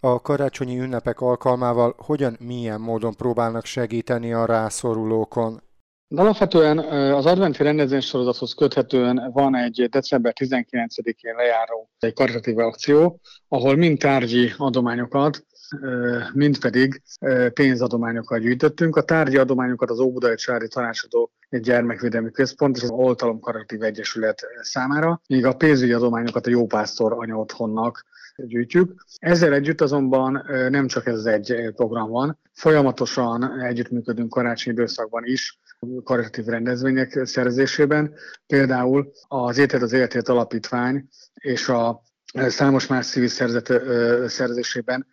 A karácsonyi ünnepek alkalmával hogyan, milyen módon próbálnak segíteni a rászorulókon? De alapvetően az adventi rendezvénysorozathoz köthetően van egy december 19-én lejáró egy karitatív akció, ahol mind tárgyi adományokat, mind pedig pénzadományokat gyűjtöttünk. A tárgyi adományokat az Óbudai Családi Tanácsadó egy gyermekvédelmi központ és az Oltalom Karitatív Egyesület számára, míg a pénzügyi adományokat a Jópásztor Anya Otthonnak gyűjtjük. Ezzel együtt azonban nem csak ez egy program van, folyamatosan együttműködünk karácsonyi időszakban is karitatív rendezvények szerzésében. Például az Étel az Életért Alapítvány és a számos más civil szerzet szerzésében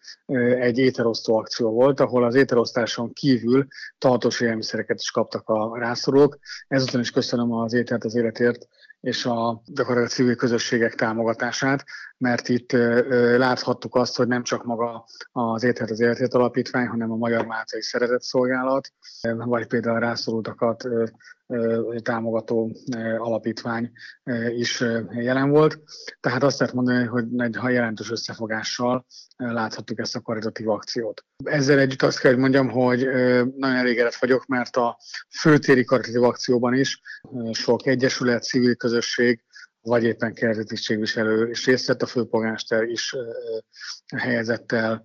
egy éterosztó akció volt, ahol az éterosztáson kívül tartós élelmiszereket is kaptak a rászorulók. Ezután is köszönöm az Ételt az Életért és a gyakorlatilag civil közösségek támogatását, mert itt láthattuk azt, hogy nem csak maga az Éthet az Életét Alapítvány, hanem a Magyar Máltai Szolgálat, vagy például a rászorultakat támogató alapítvány is jelen volt. Tehát azt lehet mondani, hogy egy jelentős összefogással láthattuk ezt a karitatív akciót. Ezzel együtt azt kell, hogy mondjam, hogy nagyon elégedett vagyok, mert a főtéri karitatív akcióban is sok egyesület, civil közösség, vagy éppen kertetisztségviselő és részt vett, a főpolgármester is helyezett el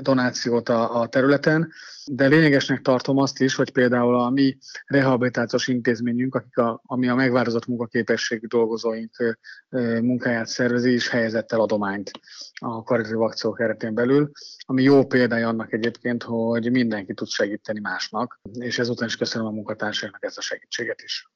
donációt a, a területen, de lényegesnek tartom azt is, hogy például a mi rehabilitációs intézményünk, akik a, ami a megváltozott munkaképességű dolgozóink munkáját szervezi, is helyezett el adományt a karitatív akció keretén belül, ami jó példája annak egyébként, hogy mindenki tud segíteni másnak, és ezután is köszönöm a munkatársainak ezt a segítséget is.